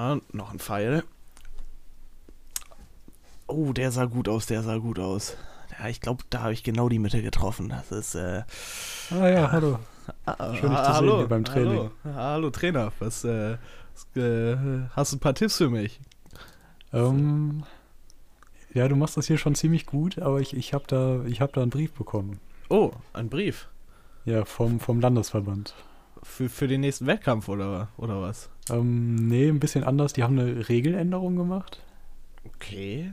Ja, noch ein Pfeil. Oh, der sah gut aus, der sah gut aus. Ja, ich glaube, da habe ich genau die Mitte getroffen. Das ist, äh, Ah ja, hallo. ah, Schön, dich zu ah, sehen hallo, hier beim Training. Hallo, hallo Trainer, was, äh, was äh, hast du ein paar Tipps für mich? Ähm, ja, du machst das hier schon ziemlich gut, aber ich, ich habe da, ich hab da einen Brief bekommen. Oh, ein Brief. Ja, vom, vom Landesverband. Für, für den nächsten Wettkampf oder, oder was? Ähm, nee, ein bisschen anders. Die haben eine Regeländerung gemacht. Okay.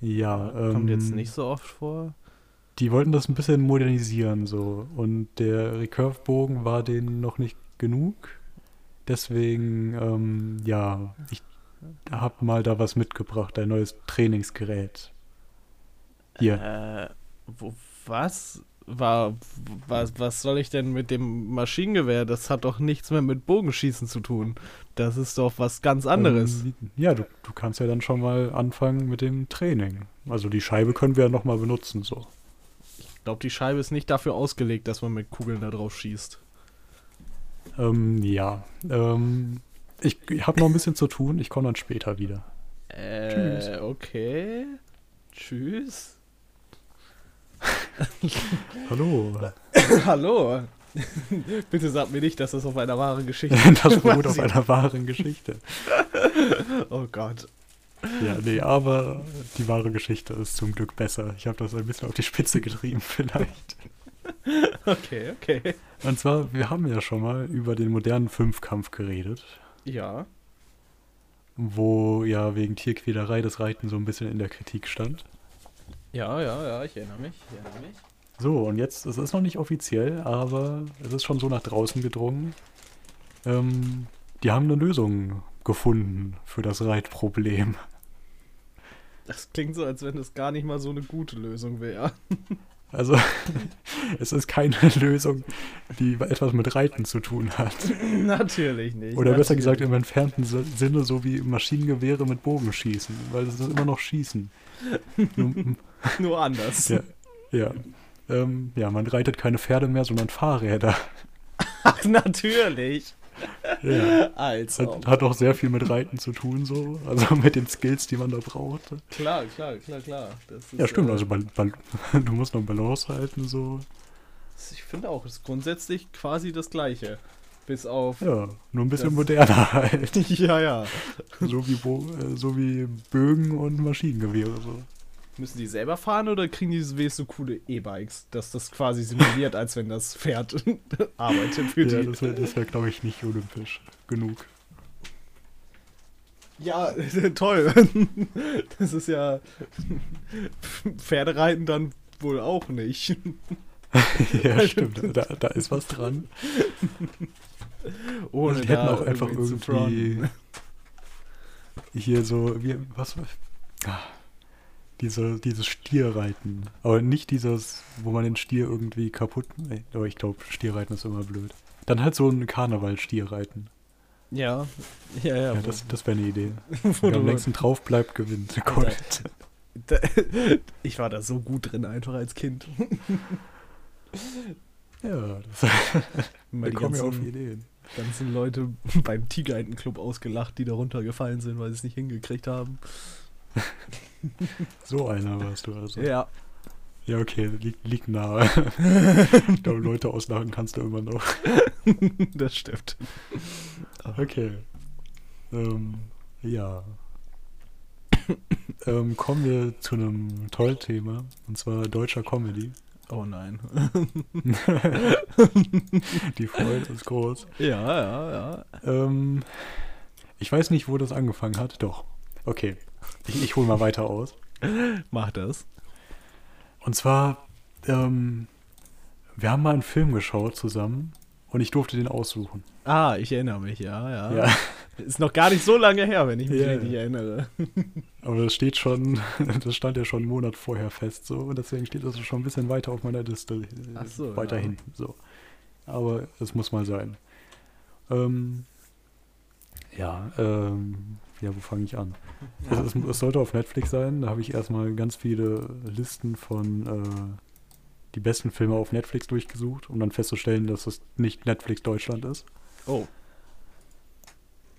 Ja, ähm, Kommt jetzt nicht so oft vor. Die wollten das ein bisschen modernisieren so und der Recurve-Bogen war denen noch nicht genug. Deswegen, ähm, ja, ich habe mal da was mitgebracht, ein neues Trainingsgerät. Hier, Äh, wo, was? War, was, was soll ich denn mit dem Maschinengewehr? Das hat doch nichts mehr mit Bogenschießen zu tun. Das ist doch was ganz anderes. Ähm, ja, du, du kannst ja dann schon mal anfangen mit dem Training. Also die Scheibe können wir ja nochmal benutzen so. Ich glaube, die Scheibe ist nicht dafür ausgelegt, dass man mit Kugeln da drauf schießt. Ähm, ja, ähm, ich, habe noch ein bisschen zu tun, ich komme dann später wieder. Äh, Tschüss. okay. Tschüss. Hallo. Hallo. Bitte sag mir nicht, dass das auf einer wahren Geschichte Das beruht auf einer wahren Geschichte. Oh Gott. Ja, nee, aber die wahre Geschichte ist zum Glück besser. Ich habe das ein bisschen auf die Spitze getrieben vielleicht. Okay, okay. Und zwar, wir haben ja schon mal über den modernen Fünfkampf geredet, Ja. wo ja wegen Tierquälerei das Reiten so ein bisschen in der Kritik stand. Ja, ja, ja, ich erinnere mich. Ich erinnere mich. So, und jetzt, es ist noch nicht offiziell, aber es ist schon so nach draußen gedrungen. Ähm, die haben eine Lösung gefunden für das Reitproblem. Das klingt so, als wenn es gar nicht mal so eine gute Lösung wäre. Also, es ist keine Lösung, die etwas mit Reiten zu tun hat. Natürlich nicht. Oder besser gesagt im entfernten Si- Sinne so wie Maschinengewehre mit Bogenschießen, weil es ist immer noch Schießen. Nur- Nur anders. ja, ja. Ähm, ja, man reitet keine Pferde mehr, sondern Fahrräder. Ach, natürlich. Ja. Also. Hat, hat auch sehr viel mit Reiten zu tun, so. Also mit den Skills, die man da braucht. Klar, klar, klar, klar. Ist, Ja, stimmt. äh, Also bal bal du musst noch Balance halten, so. Ich finde auch, es ist grundsätzlich quasi das Gleiche. Bis auf. Ja, nur ein bisschen moderner halt. ja, ja. So wie, Bo äh, so wie Bögen und Maschinengewehre, so. Müssen die selber fahren oder kriegen die wenigstens so coole E-Bikes, dass das quasi simuliert, als wenn das Pferd arbeitet für Ja, die? das wäre, wär, glaube ich, nicht olympisch genug. Ja, toll. Das ist ja. Pferdereiten dann wohl auch nicht. ja, stimmt. Da, da ist was dran. Ohne die hätten auch einfach irgendwie hier so, wie, was, ah, diese, dieses Stierreiten. Aber nicht dieses, wo man den Stier irgendwie kaputt, aber ich glaube, Stierreiten ist immer blöd. Dann halt so ein Karneval-Stierreiten. Ja, ja, ja. Ja, das, das wäre eine Idee. wo Wer am längsten drauf bleibt, gewinnt. Gold. Ich war da so gut drin, einfach als Kind. Ja, das, da kommen ja auf Ideen. ganzen Leute beim Tigerentenclub ausgelacht, die da runtergefallen sind, weil sie es nicht hingekriegt haben. So einer warst du also. Ja. Ja, okay, liegt, liegt nahe. ich glaube, Leute auslachen kannst du immer noch. das stimmt. Okay. Ähm, ja. ähm, kommen wir zu einem tollen Thema, und zwar deutscher Comedy. Oh nein. Die Freude ist groß. Ja, ja, ja. Ähm, ich weiß nicht, wo das angefangen hat. Doch. Okay. Ich, ich hole mal weiter aus. Mach das. Und zwar, ähm, wir haben mal einen Film geschaut zusammen und ich durfte den aussuchen. Ah, ich erinnere mich, ja, ja. Ja. Ist noch gar nicht so lange her, wenn ich mich Ja, richtig ja. erinnere. Aber das steht schon, das stand ja schon einen Monat vorher fest, so. Und deswegen steht das schon ein bisschen weiter auf meiner Liste. Ach so, Weiter ja. hinten, so. Aber es muss mal sein. Ähm, ja, ähm, ja, wo fange ich an? Es, es, es sollte auf Netflix sein. Da habe ich erstmal ganz viele Listen von äh, die besten Filme auf Netflix durchgesucht, um dann festzustellen, dass es nicht Netflix Deutschland ist. Oh.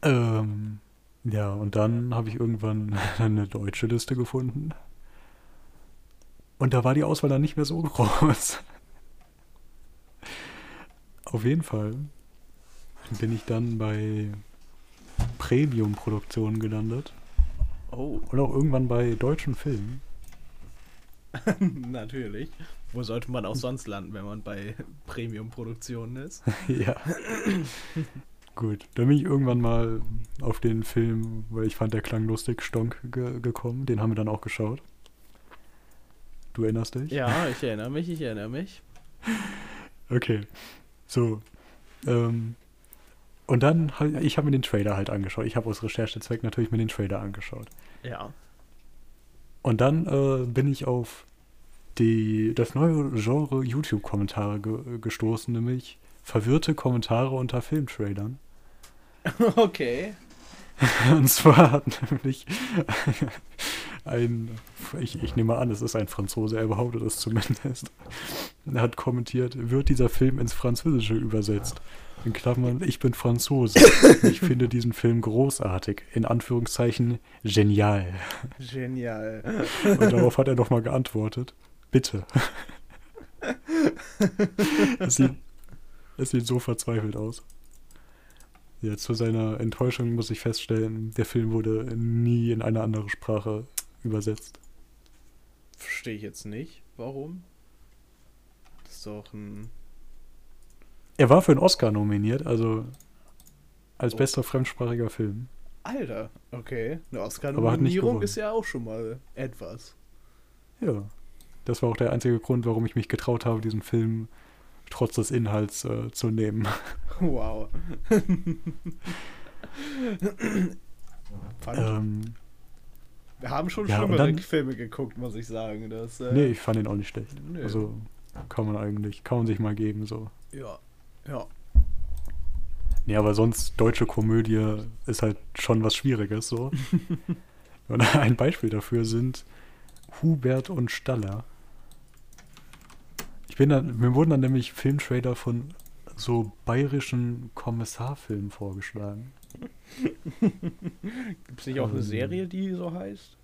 Ähm, Ja, und dann habe ich irgendwann eine deutsche Liste gefunden. Und da war die Auswahl dann nicht mehr so groß. Auf jeden Fall bin ich dann bei Premium-Produktionen gelandet. Oh, Und auch irgendwann bei deutschen Filmen. natürlich. Wo sollte man auch sonst landen, wenn man bei Premium-Produktionen ist? ja. Gut, dann bin ich irgendwann mal auf den Film, weil ich fand, der klang lustig, Stonk ge gekommen. Den haben wir dann auch geschaut. Du erinnerst dich? Ja, ich erinnere mich, ich erinnere mich. Okay. So. Ähm, und dann, hab, ich habe mir den Trailer halt angeschaut. Ich habe aus Recherchezweck natürlich mir den Trailer angeschaut. Ja. Und dann äh, bin ich auf die, das neue Genre YouTube-Kommentare ge gestoßen, nämlich verwirrte Kommentare unter Filmtrailern. Okay. Und zwar hat nämlich ein, ich, ich nehme an, es ist ein Franzose, er behauptet es zumindest, er hat kommentiert, wird dieser Film ins Französische übersetzt? In Klammern, ich bin Franzose. Ich finde diesen Film großartig. In Anführungszeichen genial. Genial. Und darauf hat er nochmal geantwortet. Bitte. Es sieht, es sieht so verzweifelt aus. Ja, zu seiner Enttäuschung muss ich feststellen, der Film wurde nie in eine andere Sprache übersetzt. Verstehe ich jetzt nicht. Warum? Das ist doch ein. Er war für einen Oscar nominiert, also als Oh. bester fremdsprachiger Film. Alter, okay. Eine Oscar-Nominierung ist ja auch schon mal etwas. Ja. Das war auch der einzige Grund, warum ich mich getraut habe, diesen Film trotz des Inhalts äh, zu nehmen. Wow. Ähm, wir haben schon ja, schlimmere dann- Filme geguckt, muss ich sagen. Das, äh, nee, ich fand ihn auch nicht schlecht. nö. Also kann man eigentlich, kann man sich mal geben so. Ja. Ja. Nee, aber sonst deutsche Komödie ist halt schon was Schwieriges so. und ein Beispiel dafür sind Hubert und Staller. Ich bin dann, mir wurden dann nämlich Filmtrailer von so bayerischen Kommissarfilmen vorgeschlagen. Gibt es nicht auch eine Ähm. Serie, die so heißt?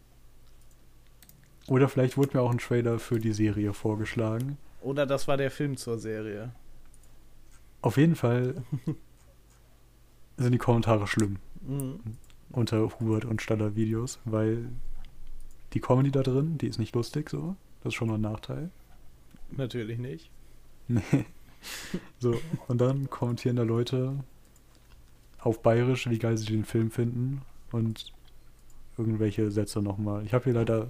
Oder vielleicht wurde mir auch ein Trailer für die Serie vorgeschlagen. Oder das war der Film zur Serie? Auf jeden Fall sind die Kommentare schlimm Mhm. unter Hubert und Staller Videos, weil die Comedy da drin, die ist nicht lustig so. Das ist schon mal ein Nachteil. Natürlich nicht. Nee. So, und dann kommentieren da Leute auf Bayerisch, wie geil sie den Film finden und irgendwelche Sätze nochmal. Ich habe hier leider,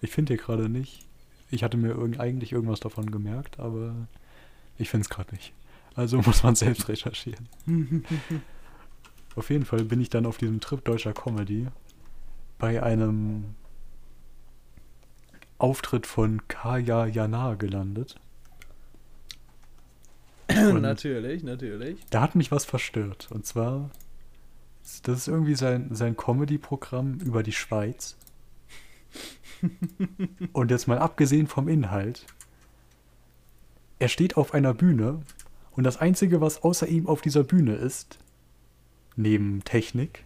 ich finde hier gerade nicht, ich hatte mir irgend, eigentlich irgendwas davon gemerkt, aber ich finde es gerade nicht. Also muss man selbst recherchieren. Auf jeden Fall bin ich dann auf diesem Trip deutscher Comedy bei einem Auftritt von Kaya Jana gelandet. Und- natürlich, natürlich. Da hat mich was verstört. Und zwar, das ist irgendwie sein, sein Comedy-Programm über die Schweiz. Und jetzt mal abgesehen vom Inhalt. Er steht auf einer Bühne und das Einzige, was außer ihm auf dieser Bühne ist, neben Technik,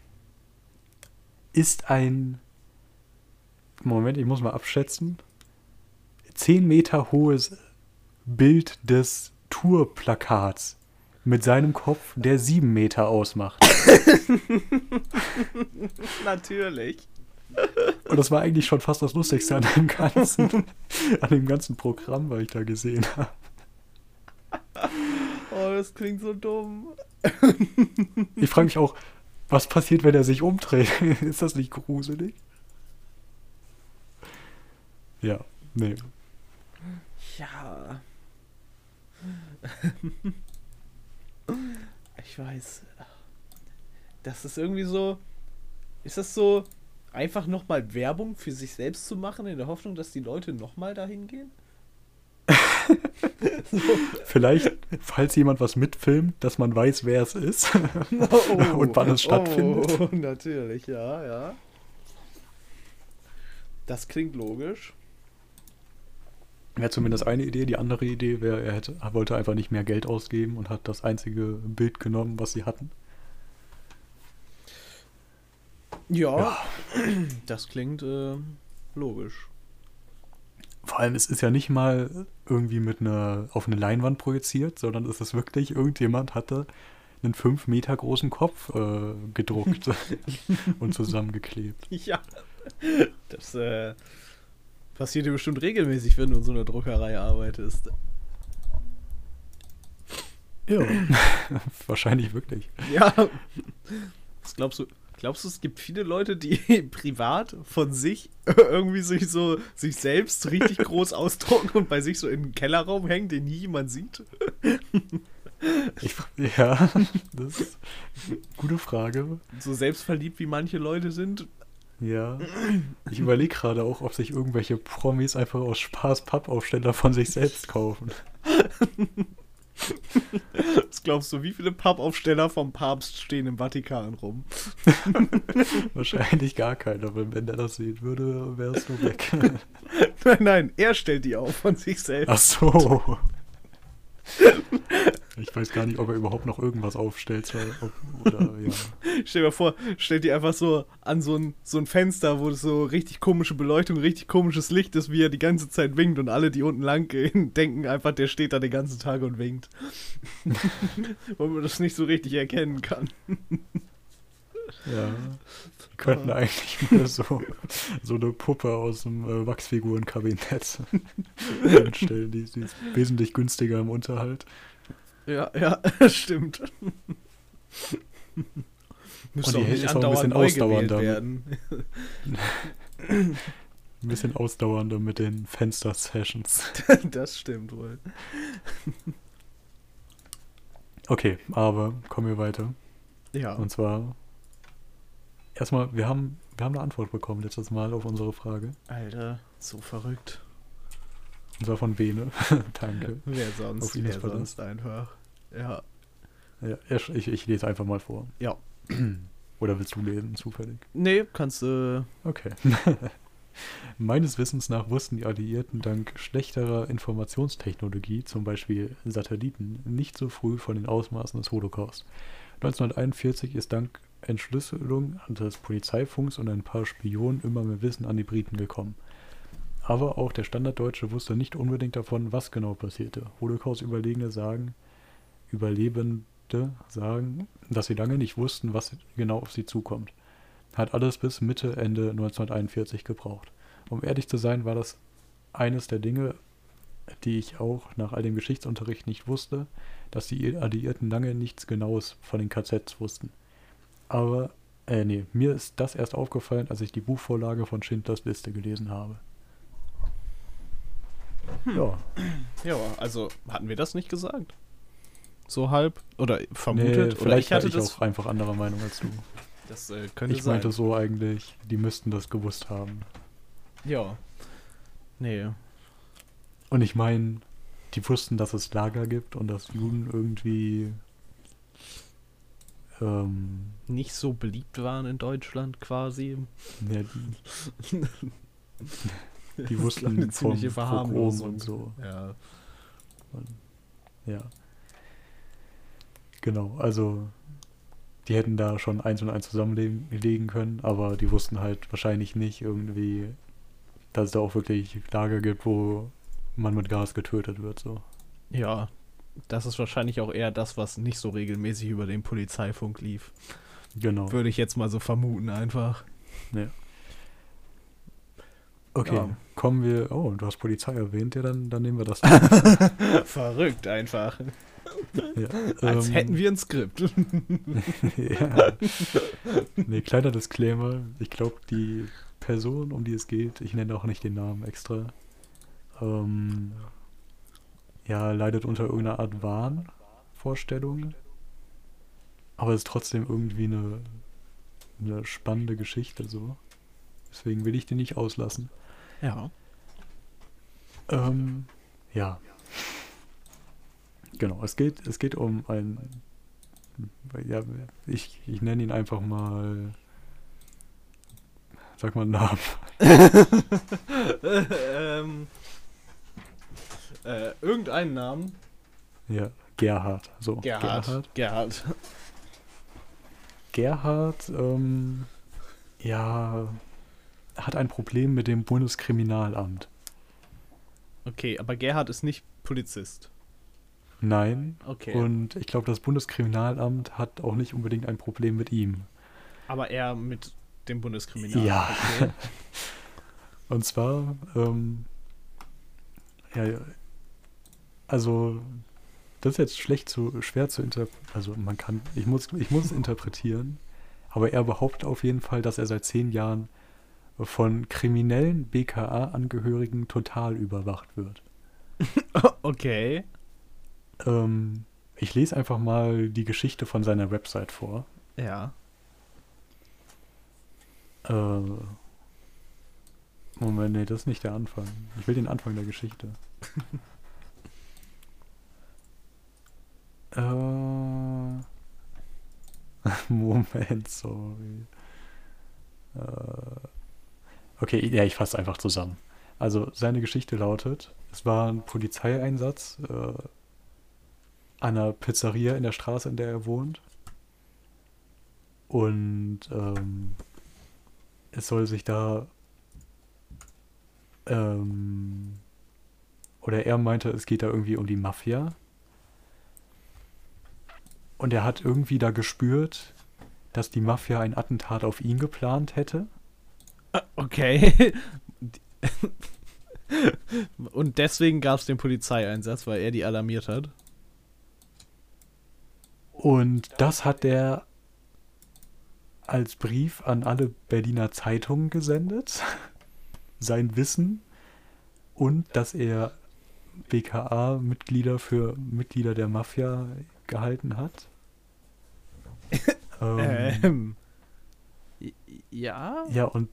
ist ein, Moment, ich muss mal abschätzen, 10 Meter hohes Bild des Tourplakats mit seinem Kopf, der 7 Meter ausmacht. Natürlich. Und das war eigentlich schon fast das Lustigste an dem ganzen, an dem ganzen Programm, was ich da gesehen habe. Oh, das klingt so dumm. Ich frage mich auch, was passiert, wenn er sich umdreht? Ist das nicht gruselig? Ja, nee. Ja. Ich weiß. Das ist irgendwie so. Ist das so einfach nochmal Werbung für sich selbst zu machen, in der Hoffnung, dass die Leute nochmal dahin gehen? Vielleicht, falls jemand was mitfilmt, dass man weiß, wer es ist. Oh, Und wann es stattfindet. Oh, natürlich, ja, ja. Das klingt logisch. Wäre zumindest eine Idee. Die andere Idee wäre, er hätte, er wollte einfach nicht mehr Geld ausgeben und hat das einzige Bild genommen, was sie hatten. Ja, das klingt äh, logisch. Vor allem, es ist ja nicht mal irgendwie mit einer auf eine Leinwand projiziert, sondern es ist wirklich, irgendjemand hatte einen fünf Meter großen Kopf äh, gedruckt und zusammengeklebt. Ja. Das äh, passiert dir bestimmt regelmäßig, wenn du in so einer Druckerei arbeitest. Ja. Wahrscheinlich wirklich. Ja. Was glaubst du? Glaubst du, es gibt viele Leute, die privat von sich irgendwie sich so sich selbst richtig groß ausdrucken und bei sich so in den Kellerraum hängen, den nie jemand sieht? Ich, ja, das ist eine gute Frage. So selbstverliebt wie manche Leute sind. Ja. Ich überlege gerade auch, ob sich irgendwelche Promis einfach aus Spaß Pappaufsteller von sich selbst kaufen. Was glaubst du, wie viele Pappaufsteller vom Papst stehen im Vatikan rum? Wahrscheinlich gar keiner, weil wenn der das sehen würde, wäre es nur weg. nein, nein, er stellt die auf von sich selbst. Ach so. Ich weiß gar nicht, ob er überhaupt noch irgendwas aufstellt. Oder, ja. Stell dir mal vor, stellt die einfach so an so ein, so ein Fenster, wo so richtig komische Beleuchtung, richtig komisches Licht ist, wie er die ganze Zeit winkt und alle, die unten lang gehen, denken einfach, der steht da den ganzen Tag und winkt. Weil man das nicht so richtig erkennen kann. Ja. Könnten eigentlich mal so, so eine Puppe aus dem äh, Wachsfigurenkabinett hinstellen. Die, die ist wesentlich günstiger im Unterhalt. Ja, ja, stimmt. Müsste Und die ist auch ein bisschen ausdauernder. Werden. ein bisschen ausdauernder mit den Fenster-Sessions. das stimmt wohl. Okay, aber kommen wir weiter. Ja. Und zwar erstmal, wir haben, wir haben eine Antwort bekommen letztes Mal auf unsere Frage. Alter, so verrückt. Und zwar von Bene. Danke. Wer sonst? Auf wer sonst einfach. Ja. ja ich, ich lese einfach mal vor. Ja. Oder willst du lesen, zufällig? Nee, kannst du. Äh okay. Meines Wissens nach wussten die Alliierten dank schlechterer Informationstechnologie, zum Beispiel Satelliten, nicht so früh von den Ausmaßen des Holocaust. 1941 ist dank Entschlüsselung des Polizeifunks und ein paar Spionen immer mehr Wissen an die Briten gekommen. Aber auch der Standarddeutsche wusste nicht unbedingt davon, was genau passierte. Holocaust-Überlegene sagen, Überlebende sagen, dass sie lange nicht wussten, was genau auf sie zukommt. Hat alles bis Mitte, Ende 1941 gebraucht. Um ehrlich zu sein, war das eines der Dinge, die ich auch nach all dem Geschichtsunterricht nicht wusste, dass die Alliierten lange nichts Genaues von den KZs wussten. Aber, äh, nee, mir ist das erst aufgefallen, als ich die Buchvorlage von Schindlers Liste gelesen habe. Hm. Ja. Ja, also hatten wir das nicht gesagt? So halb? Oder vermutet? Nee, vielleicht oder ich hatte ich auch einfach anderer Meinung als du. Das äh, könnte ich sein. Ich meinte so eigentlich, die müssten das gewusst haben. Ja. Nee. Und ich meine, die wussten, dass es Lager gibt und dass Juden irgendwie ähm, nicht so beliebt waren in Deutschland quasi. Ja, die, die wussten eine ziemliche Verharmlosung und so. Ja. Und, ja. Genau, also die hätten da schon eins und eins zusammenlegen können, aber die wussten halt wahrscheinlich nicht irgendwie, dass es da auch wirklich Lager gibt, wo man mit Gas getötet wird. So. Ja, das ist wahrscheinlich auch eher das, was nicht so regelmäßig über den Polizeifunk lief. Genau. Würde ich jetzt mal so vermuten, einfach. Ja. Okay, ja. kommen wir. Oh, du hast Polizei erwähnt, ja, dann, dann nehmen wir das. Verrückt einfach. Ja, Als ähm, hätten wir ein Skript. ja. Nee, kleiner Disclaimer. Ich glaube, die Person, um die es geht, ich nenne auch nicht den Namen extra, ähm, ja, leidet unter irgendeiner Art Wahnvorstellung. Aber es ist trotzdem irgendwie eine, eine spannende Geschichte so. Deswegen will ich die nicht auslassen. Ja. Ähm, ja. Genau, es geht, es geht um ein, ja, ich, ich nenne ihn einfach mal, sag mal einen Namen. ähm, äh, irgendeinen Namen. Ja, Gerhard. So, Gerhard. Gerhard. Gerhard, Gerhard ähm, ja, hat ein Problem mit dem Bundeskriminalamt. Okay, aber Gerhard ist nicht Polizist. Nein. Okay. Und ich glaube, das Bundeskriminalamt hat auch nicht unbedingt ein Problem mit ihm. aber er mit dem Bundeskriminalamt. Ja. Okay. Und zwar, ähm, ja, also, das ist jetzt schlecht zu, schwer zu interpretieren. Also, man kann, ich muss, ich muss es interpretieren, aber er behauptet auf jeden Fall, dass er seit zehn Jahren von kriminellen BKA-Angehörigen total überwacht wird. okay. Ähm, ich lese einfach mal die Geschichte von seiner Website vor. Ja. Äh, Moment, nee, das ist nicht der Anfang. Ich will den Anfang der Geschichte. äh, Moment, sorry. Äh, okay, ja, ich fasse einfach zusammen. Also, seine Geschichte lautet: Es war ein Polizeieinsatz äh, an einer Pizzeria in der Straße, in der er wohnt. Und ähm, es soll sich da ähm, oder er meinte, es geht da irgendwie um die Mafia. Und er hat irgendwie da gespürt, dass die Mafia ein Attentat auf ihn geplant hätte. Äh, Okay. Und deswegen gab es den Polizeieinsatz, weil er die alarmiert hat. Und das hat er als Brief an alle Berliner Zeitungen gesendet. Sein Wissen. Und dass er BKA-Mitglieder für Mitglieder der Mafia gehalten hat. ähm, Ähm. Ja? Ja, und,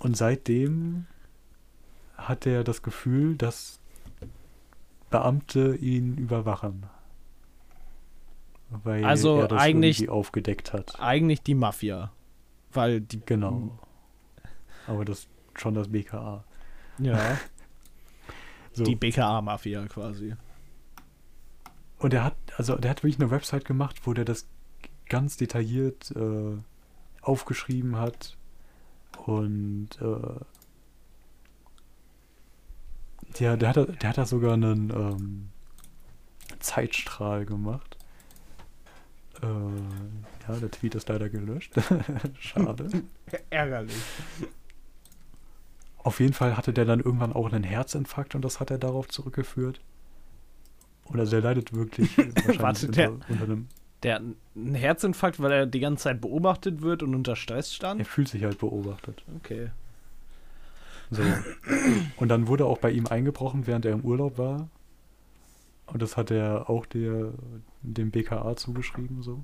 und seitdem hat er das Gefühl, dass Beamte ihn überwachen. Weil Also er das eigentlich- irgendwie aufgedeckt hat. Eigentlich die Mafia. Weil die. Genau. Aber das schon das BKA. Ja. So. Die BKA-Mafia quasi. Und er hat, also der hat wirklich eine Website gemacht, wo der das ganz detailliert äh, aufgeschrieben hat. Und äh, ja, der hat, da- der hat da sogar einen ähm, Zeitstrahl gemacht. Äh, ja, der Tweet ist leider gelöscht. Schade. Ärgerlich. Auf jeden Fall hatte der dann irgendwann auch einen Herzinfarkt und das hat er darauf zurückgeführt. Also der leidet wirklich wahrscheinlich Warte, unter, der- unter einem. Der hat einen Herzinfarkt, weil er die ganze Zeit beobachtet wird und unter Stress Er stand. fühlt sich halt beobachtet. Okay. So. Und dann wurde auch bei ihm eingebrochen, während er im Urlaub war. Und das hat er auch der, dem BKA zugeschrieben, so.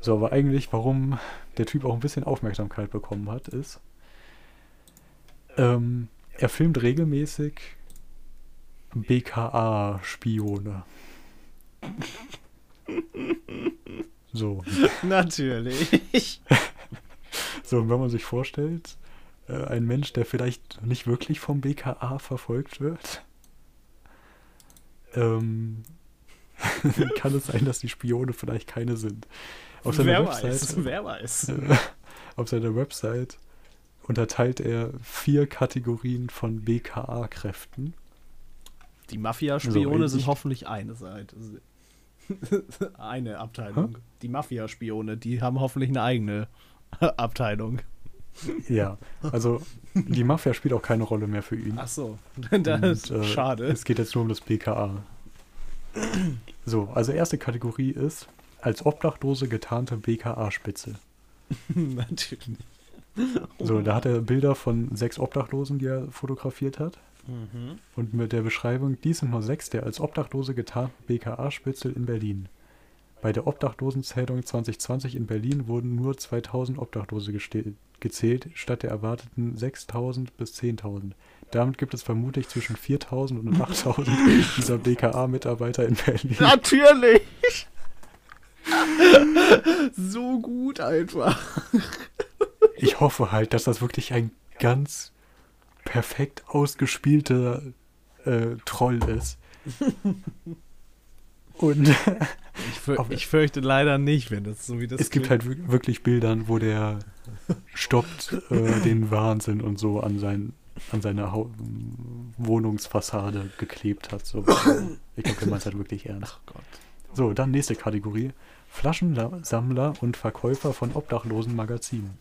So, aber eigentlich, warum der Typ auch ein bisschen Aufmerksamkeit bekommen hat, ist, ähm, er filmt regelmäßig BKA-Spione. So. Natürlich. So, und wenn man sich vorstellt, äh, ein Mensch, der vielleicht nicht wirklich vom BKA verfolgt wird, ähm, kann es sein, dass die Spione vielleicht keine sind. Auf seiner wer Website, weiß. Wer weiß. äh, auf seiner Website unterteilt er vier Kategorien von BKA-Kräften. Die Mafia-Spione Also, sind ich- hoffentlich eine Seite. eine Abteilung. Die Mafia-Spione, die haben hoffentlich eine eigene Abteilung. Ja, also die Mafia spielt auch keine Rolle mehr für ihn. Ach so. Das ist Und, äh, schade. Es geht jetzt nur um das BKA. So, also erste Kategorie ist als Obdachlose getarnte BKA-Spitze. Natürlich. So, da hat er Bilder von sechs Obdachlosen, die er fotografiert hat. Mhm. Und mit der Beschreibung, dies sind nur sechs der als Obdachlose getarnten BKA-Spitzel in Berlin. Bei der Obdachlosenzählung 2020 in Berlin wurden nur 2000 Obdachlose gezählt, statt der erwarteten 6000 bis 10.000. Damit gibt es vermutlich zwischen 4000 und 8000 dieser BKA-Mitarbeiter in Berlin. Natürlich! so gut einfach. Ich hoffe halt, dass das wirklich ein ganz perfekt ausgespielter äh, Troll ist. Und Ich, für ich fürchte leider nicht, wenn das so wie das es gibt klingt. halt wir- wirklich Bildern, wo der stoppt äh, den Wahnsinn und so an, sein, an seiner Hau Wohnungsfassade geklebt hat. So. Ich glaube, der meint halt wirklich ernst. Ach Gott. So, dann nächste Kategorie. Flaschensammler und Verkäufer von obdachlosen Magazinen.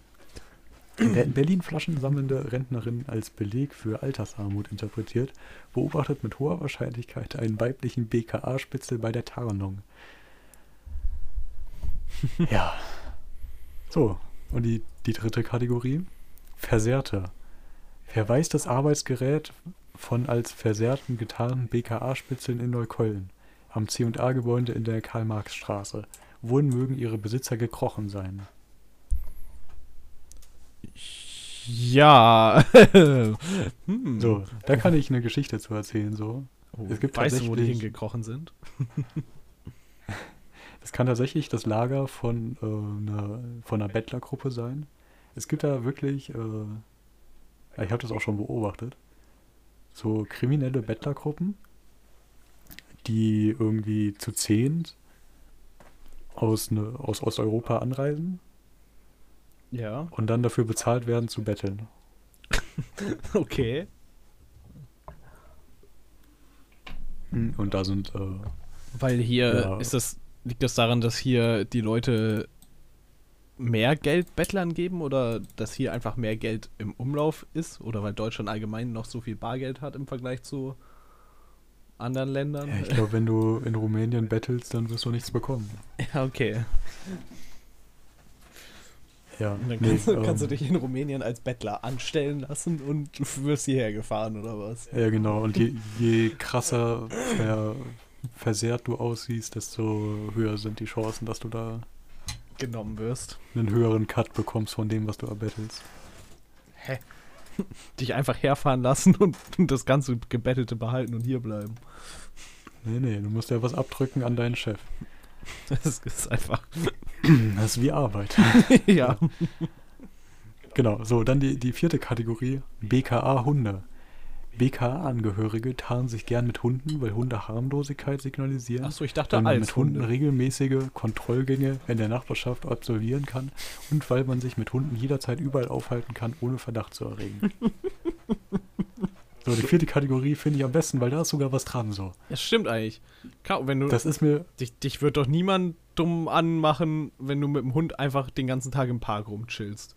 In Berlin Flaschen sammelnde Rentnerin als Beleg für Altersarmut interpretiert, beobachtet mit hoher Wahrscheinlichkeit einen weiblichen BKA-Spitzel bei der Tarnung. ja. So, und die, die dritte Kategorie? Versehrte. Verweist das Arbeitsgerät von als Versehrten getarnten BKA-Spitzeln in Neukölln am C&A-Gebäude in der Karl-Marx-Straße. Wohin mögen ihre Besitzer gekrochen sein? Ja. hm. So, da kann ich eine Geschichte zu erzählen. So, Oh, es gibt weißt du, wo die hingekrochen sind? es kann tatsächlich das Lager von, äh, einer, von einer Bettlergruppe sein. Es gibt da wirklich, äh, ich habe das auch schon beobachtet, so kriminelle Bettlergruppen, die irgendwie zu zehnt aus, ne, aus Osteuropa anreisen Ja. und dann dafür bezahlt werden zu betteln. Okay. Und da sind äh, Weil hier Ja. ist das, liegt das daran, dass hier die Leute mehr Geld Bettlern geben oder dass hier einfach mehr Geld im Umlauf ist oder weil Deutschland allgemein noch so viel Bargeld hat im Vergleich zu anderen Ländern? Ja, ich glaube, wenn du in Rumänien bettelst, dann wirst du nichts bekommen. Ja, okay. Ja, Und dann nee, kannst, du, kannst du ähm, dich in Rumänien als Bettler anstellen lassen und wirst hierher gefahren oder was? Ja, genau. Und je, je krasser ver, versehrt du aussiehst, desto höher sind die Chancen, dass du da Genommen wirst. einen höheren Cut bekommst von dem, was du erbettelst. Hä? Dich einfach herfahren lassen und, und das ganze Gebettelte behalten und hier bleiben. Nee, nee, du musst ja was abdrücken an deinen Chef. Das ist einfach. Das ist wie Arbeit. ja. Genau, so, dann die, die vierte Kategorie, BKA-Hunde. BKA-Angehörige tarnen sich gern mit Hunden, weil Hunde Harmlosigkeit signalisieren. Achso, ich dachte weil man mit Hunden Hunde. regelmäßige Kontrollgänge in der Nachbarschaft absolvieren kann und weil man sich mit Hunden jederzeit überall aufhalten kann, ohne Verdacht zu erregen. so, die vierte Kategorie finde ich am besten, weil da ist sogar was dran so. Das stimmt eigentlich. Wenn du, Das ist mir, dich, dich wird doch niemand dumm anmachen, wenn du mit dem Hund einfach den ganzen Tag im Park rumchillst.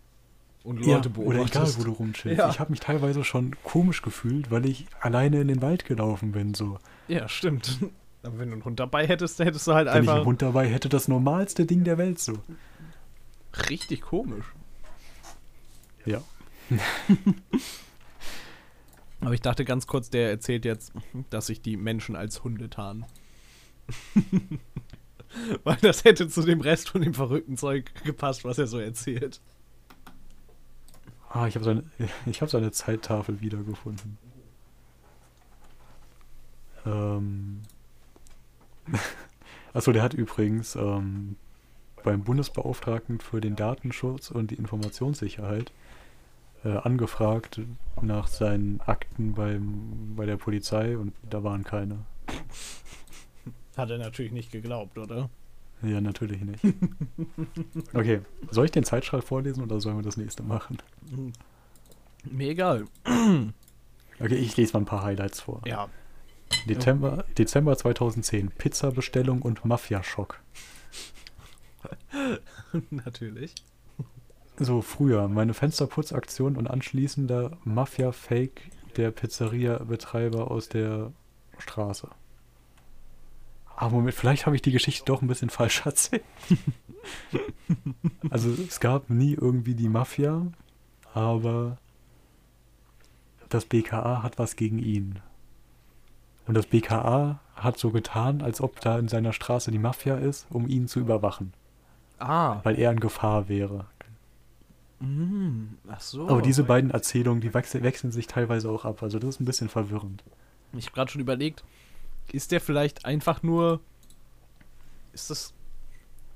Und ja, Leute oder egal, beobachtest. wo du rumchillst. Ja. Ich habe mich teilweise schon komisch gefühlt, weil ich alleine in den Wald gelaufen bin. So. Ja, stimmt. Aber wenn du einen Hund dabei hättest, dann hättest du halt Wenn ich einfach einen Hund dabei hätte, das normalste Ding der Welt so. richtig komisch. Ja. Aber ich dachte ganz kurz, der erzählt jetzt, dass sich die Menschen als Hunde tarnen. Weil das hätte zu dem Rest von dem verrückten Zeug gepasst, was er so erzählt. Ah, ich habe seine, hab seine Zeittafel wiedergefunden. Ähm. Achso, der hat übrigens ähm, beim Bundesbeauftragten für den Datenschutz und die Informationssicherheit äh, angefragt nach seinen Akten beim, bei der Polizei und da waren keine. Hat er natürlich nicht geglaubt, oder? Ja, natürlich nicht. Okay, soll ich den Zeitstrahl vorlesen oder sollen wir das nächste machen? Hm. Mir egal. Okay, ich lese mal ein paar Highlights vor. Ja. Dezember, Dezember 2010. Pizzabestellung und Mafia-Schock. natürlich. So, früher. Meine Fensterputzaktion und anschließender Mafia-Fake der Pizzeria-Betreiber aus der Straße. Ah, Moment, vielleicht habe ich die Geschichte doch ein bisschen falsch erzählt. also, es gab nie irgendwie die Mafia, aber das BKA hat was gegen ihn. Und das BKA hat so getan, als ob da in seiner Straße die Mafia ist, um ihn zu überwachen, Ah. weil er in Gefahr wäre. Mm, ach so. Aber diese beiden Erzählungen, die wechsel wechseln sich teilweise auch ab. Also das ist ein bisschen verwirrend. Ich habe gerade schon überlegt, ist der vielleicht einfach nur. Ist das.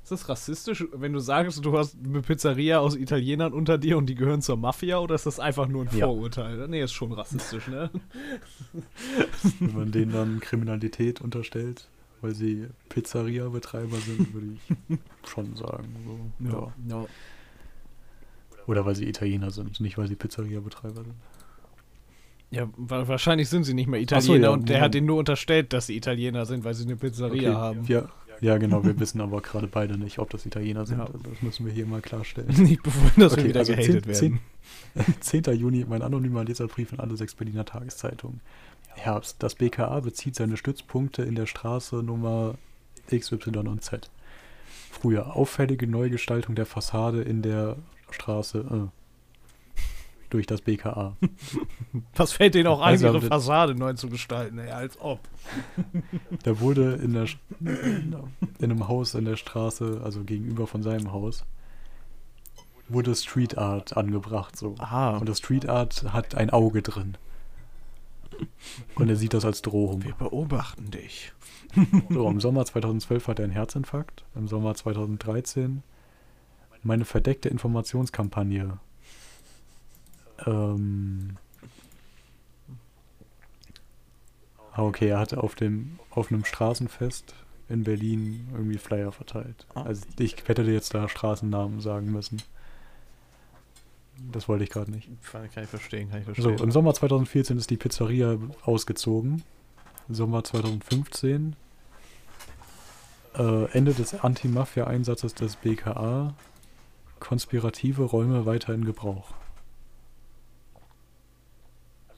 Ist das rassistisch, wenn du sagst, du hast eine Pizzeria aus Italienern unter dir und die gehören zur Mafia oder ist das einfach nur ein Ja. Vorurteil? Nee, ist schon rassistisch, ne? Wenn man denen dann Kriminalität unterstellt, weil sie Pizzeria-Betreiber sind, würde ich schon sagen. So, ja. ja. Oder weil sie Italiener sind, nicht weil sie Pizzeria-Betreiber sind. Ja, wa wahrscheinlich sind sie nicht mehr Italiener ja, und der hat ihnen nur unterstellt, dass sie Italiener sind, weil sie eine Pizzeria haben. Ja, ja, genau, wir wissen aber gerade beide nicht, ob das Italiener sind. Ja. Also das müssen wir hier mal klarstellen. Nicht bevor, dass wir Okay, wieder also gehatet 10, werden. 10. 10. Juni, mein anonymer Leserbrief an alle sechs Berliner Tageszeitungen. Herbst. Das BKA bezieht seine Stützpunkte in der Straße Nummer XY und Z. Früher. Auffällige Neugestaltung der Fassade in der Straße äh, durch das BKA. Was fällt denen auch ein, Also, ihre Fassade neu zu gestalten? Ey, als ob. Da wurde in, der, in einem Haus in der Straße, also gegenüber von seinem Haus, wurde Street Art angebracht. So. Aha. Und das Street Art hat ein Auge drin. Und er sieht das als Drohung. Wir beobachten dich. So, im Sommer 2012 hat er einen Herzinfarkt. Im Sommer 2013 meine verdeckte Informationskampagne. Ähm. Ah, okay, er hatte auf dem auf einem Straßenfest in Berlin irgendwie Flyer verteilt. Ah. Also ich hätte jetzt da Straßennamen sagen müssen. Das wollte ich gerade nicht. Kann ich verstehen, kann ich So, verstehen. im Sommer 2014 ist die Pizzeria ausgezogen. Im Sommer 2015 äh, Ende des Anti-Mafia-Einsatzes des BKA. Konspirative Räume weiter in Gebrauch.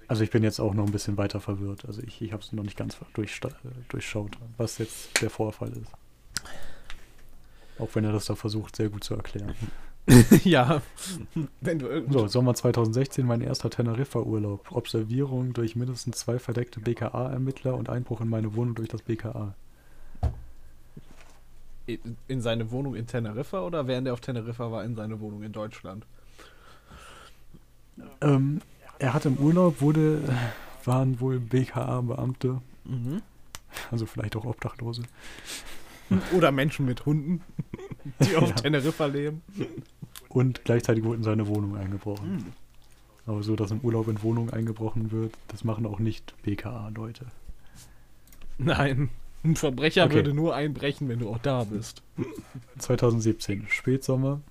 Also ich bin jetzt auch noch ein bisschen weiter verwirrt. Also ich, ich habe es noch nicht ganz durchschaut, was jetzt der Vorfall ist. Auch wenn er das da versucht, sehr gut zu erklären. ja. Wenn du irgendwo. So, Sommer 2016, mein erster Teneriffa-Urlaub. Observierung durch mindestens zwei verdeckte BKA-Ermittler und Einbruch in meine Wohnung durch das BKA. In- In seine Wohnung in Teneriffa oder während er auf Teneriffa war, in seine Wohnung in Deutschland? Ähm, er hatte im Urlaub, wurde, waren wohl BKA-Beamte, Mhm. also vielleicht auch Obdachlose. Oder Menschen mit Hunden, die auf Ja. Teneriffa leben. Und gleichzeitig wurde in seine Wohnung eingebrochen. Mhm. Aber so, dass im Urlaub in Wohnung eingebrochen wird, das machen auch nicht BKA-Leute. Nein. Ein Verbrecher Okay. würde nur einbrechen, wenn du auch da bist. 2017, Spätsommer.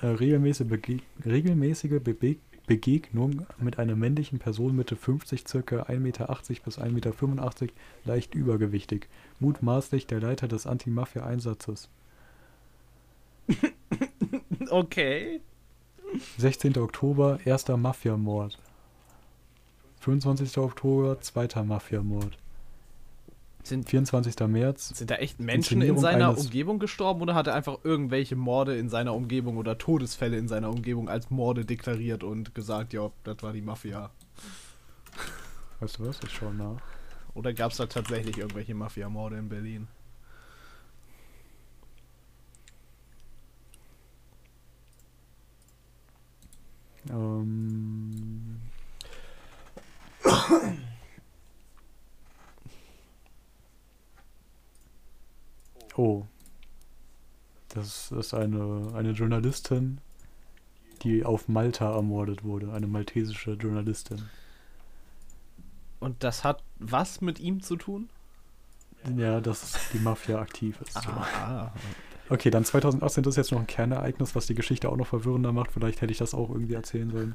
Äh, regelmäßige, Bege regelmäßige Bebe Begegnung mit einer männlichen Person Mitte 50, circa 1,80 Meter bis 1,85 Meter, leicht übergewichtig. Mutmaßlich der Leiter des Anti-Mafia-Einsatzes. Okay. 16. Oktober, erster Mafiamord. 25. Oktober, zweiter Mafiamord. Sind, 24. März, sind da echt Menschen in seiner Umgebung gestorben oder hat er einfach irgendwelche Morde in seiner Umgebung oder Todesfälle in seiner Umgebung als Morde deklariert und gesagt, ja, das war die Mafia? weißt du was, ich schaue nach. Oder gab es da tatsächlich irgendwelche Mafia-Morde in Berlin? Ähm, oh. Das ist eine, eine Journalistin, die auf Malta ermordet wurde. Eine maltesische Journalistin. Und das hat was mit ihm zu tun? Ja, dass die Mafia aktiv ist. Ah. Okay, dann 2018, das ist jetzt noch ein Kernereignis, was die Geschichte auch noch verwirrender macht. Vielleicht hätte ich das auch irgendwie erzählen sollen.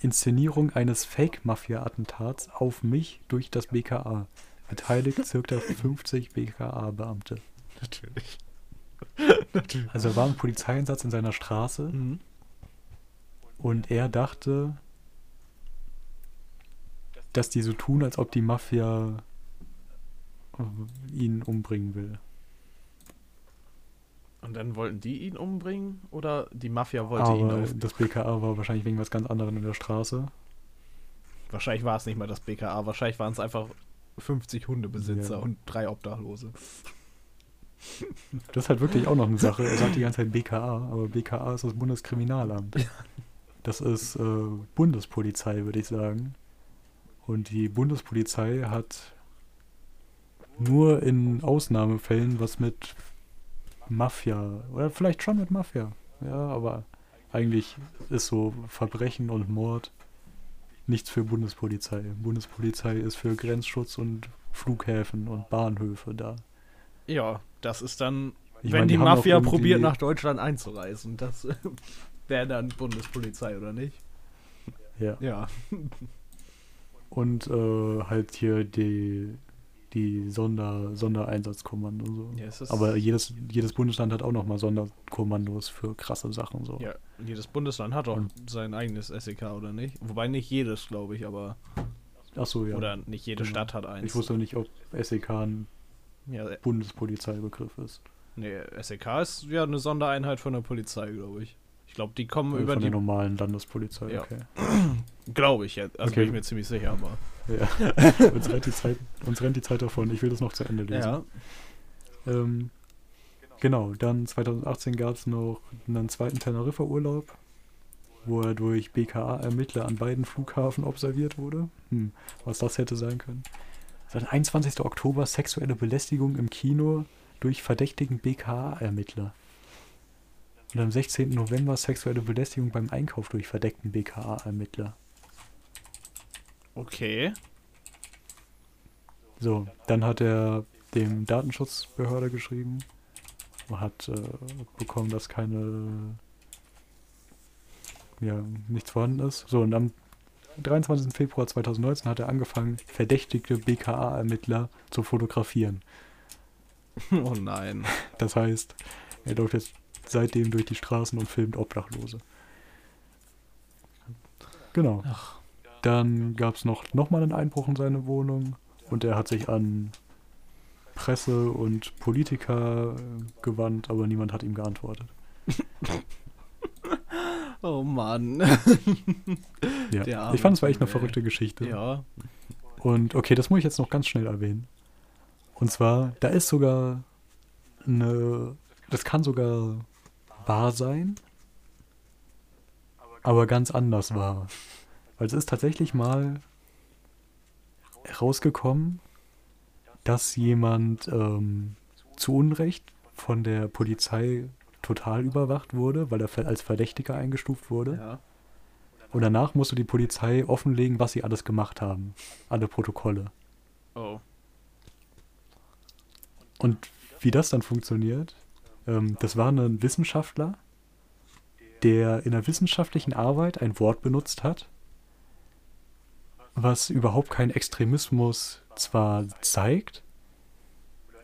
Inszenierung eines Fake-Mafia-Attentats auf mich durch das BKA. Beteiligt circa 50 BKA-Beamte. Natürlich. Also er war ein Polizeieinsatz in seiner Straße Mhm. und er dachte, dass die so tun, als ob die Mafia äh, ihn umbringen will. Und dann wollten die ihn umbringen oder die Mafia wollte ihn Aber auf. das BKA war wahrscheinlich wegen was ganz anderem in der Straße. Wahrscheinlich war es nicht mal das BKA, wahrscheinlich waren es einfach 50 Hundebesitzer Ja. und drei Obdachlose. Das ist halt wirklich auch noch eine Sache. Er sagt die ganze Zeit BKA, aber BKA ist das Bundeskriminalamt. Das ist äh, Bundespolizei, würde ich sagen. Und die Bundespolizei hat nur in Ausnahmefällen was mit Mafia, oder vielleicht schon mit Mafia. Ja, aber eigentlich ist so Verbrechen und Mord nichts für Bundespolizei. Bundespolizei ist für Grenzschutz und Flughäfen und Bahnhöfe da. Ja, das ist dann, Ich wenn meine, die, auch Mafia probiert, nach Deutschland einzureisen. Das, Wäre dann Bundespolizei, oder nicht? Ja. Ja. Und äh, halt hier die, die Sonder, Sondereinsatzkommando. So. Ja, Aber jedes, jedes Bundesland hat auch nochmal Sonderkommandos für krasse Sachen. So. Ja, jedes Bundesland hat auch Und- sein eigenes SEK, oder nicht? Wobei nicht jedes, glaube ich, aber. Achso, ja. Oder nicht jede Genau. Stadt hat eins. ich wusste nicht, ob SEK ein Ja, äh, Bundespolizeibegriff ist. nee, SEK ist ja eine Sondereinheit von der Polizei, glaube ich. Ich glaube, die kommen Äh, über Von der die. normalen Landespolizei, Ja. okay. Glaube ich jetzt. Also Okay. bin ich mir ziemlich sicher, aber. Ja. uns, rennt die Zeit, uns rennt die Zeit davon. Ich will das noch zu Ende lesen. Ja. Ähm, genau, dann 2018 gab es noch einen zweiten Teneriffa-Urlaub, wo er durch BKA-Ermittler an beiden Flughafen observiert wurde. Hm, was das hätte sein können. Dann 21. Oktober sexuelle Belästigung im Kino durch verdächtigen BKA-Ermittler. Und am 16. November sexuelle Belästigung beim Einkauf durch verdeckten BKA-Ermittler. Okay. So, dann hat er dem Datenschutzbehörde geschrieben und hat äh, bekommen, dass keine, ja, nichts vorhanden ist. So, und am 23. Februar 2019 hat er angefangen, verdächtigte BKA-Ermittler zu fotografieren. Oh nein. Das heißt, er läuft jetzt seitdem durch die Straßen und filmt Obdachlose. Genau. Ach. Dann gab es noch, noch mal einen Einbruch in seine Wohnung und er hat sich an Presse und Politiker äh, gewandt, aber niemand hat ihm geantwortet. Oh Mann. Ja. Ich fand es war echt eine verrückte Geschichte. ja. Und okay, das muss ich jetzt noch ganz schnell erwähnen. Und zwar, da ist sogar eine, das kann sogar wahr sein, aber ganz anders wahr. Weil es ist tatsächlich mal herausgekommen, dass jemand ähm, zu Unrecht von der Polizei total überwacht wurde, weil er als Verdächtiger eingestuft wurde. Ja. Und danach musste die Polizei offenlegen, was sie alles gemacht haben. Alle Protokolle. Oh. Und wie das dann funktioniert, ähm, das war ein Wissenschaftler, der in der wissenschaftlichen Arbeit ein Wort benutzt hat, was überhaupt keinen Extremismus zwar zeigt,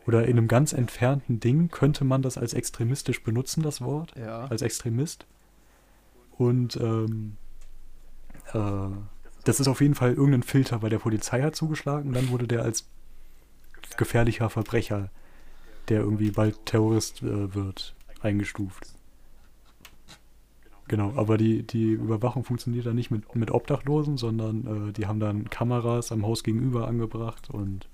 oder in einem ganz entfernten Ding könnte man das als extremistisch benutzen, das Wort, Ja. als Extremist. Und ähm, äh, das ist auf jeden Fall irgendein Filter bei der Polizei hat zugeschlagen. Dann wurde der als gefährlicher Verbrecher, der irgendwie bald Terrorist äh, wird, eingestuft. Genau, aber die, die Überwachung funktioniert dann nicht mit, mit Obdachlosen, sondern äh, die haben dann Kameras am Haus gegenüber angebracht und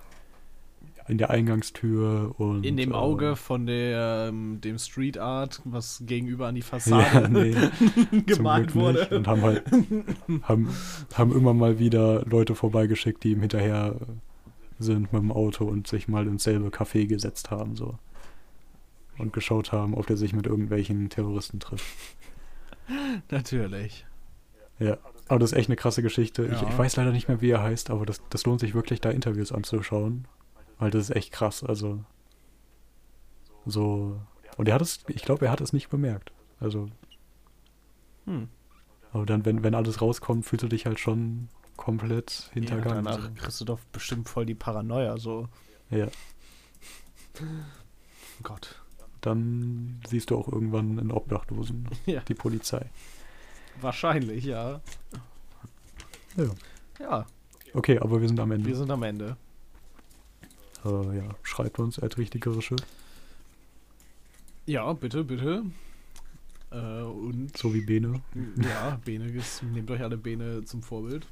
in der Eingangstür und In dem äh, Auge von der, ähm, dem Street Art, was gegenüber an die ja, Fassade nee, zum gemalt wurde. Und haben halt haben, haben immer mal wieder Leute vorbeigeschickt, die ihm hinterher sind mit dem Auto und sich mal ins selbe Café gesetzt haben so und geschaut haben, ob der sich mit irgendwelchen Terroristen trifft. Natürlich. Ja, aber das ist echt eine krasse Geschichte. Ich, Ja. ich weiß leider nicht mehr, wie er heißt, aber das, das lohnt sich wirklich, da Interviews anzuschauen, weil das ist echt krass. Also so und er hat es, ich glaube, er hat es nicht bemerkt. Also Hm. Aber dann, wenn, wenn alles rauskommt, fühlst du dich halt schon komplett Ja, hintergangen. danach kriegst du doch bestimmt voll die Paranoia, so. Ja, Gott. dann siehst du auch irgendwann einen Obdachlosen, Ja. die Polizei. Wahrscheinlich, ja. Ja. Ja, Okay, aber wir sind am Ende. wir sind am Ende. Äh, ja, schreibt uns, erdrichtegerische, Ja, bitte, bitte. Äh, und so wie Bene. ja, Bene, ist- nehmt euch alle Bene zum Vorbild.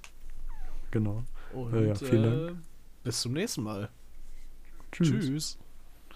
Genau. Und Ja, vielen äh, bis zum nächsten Mal. Tschüss. Tschüss.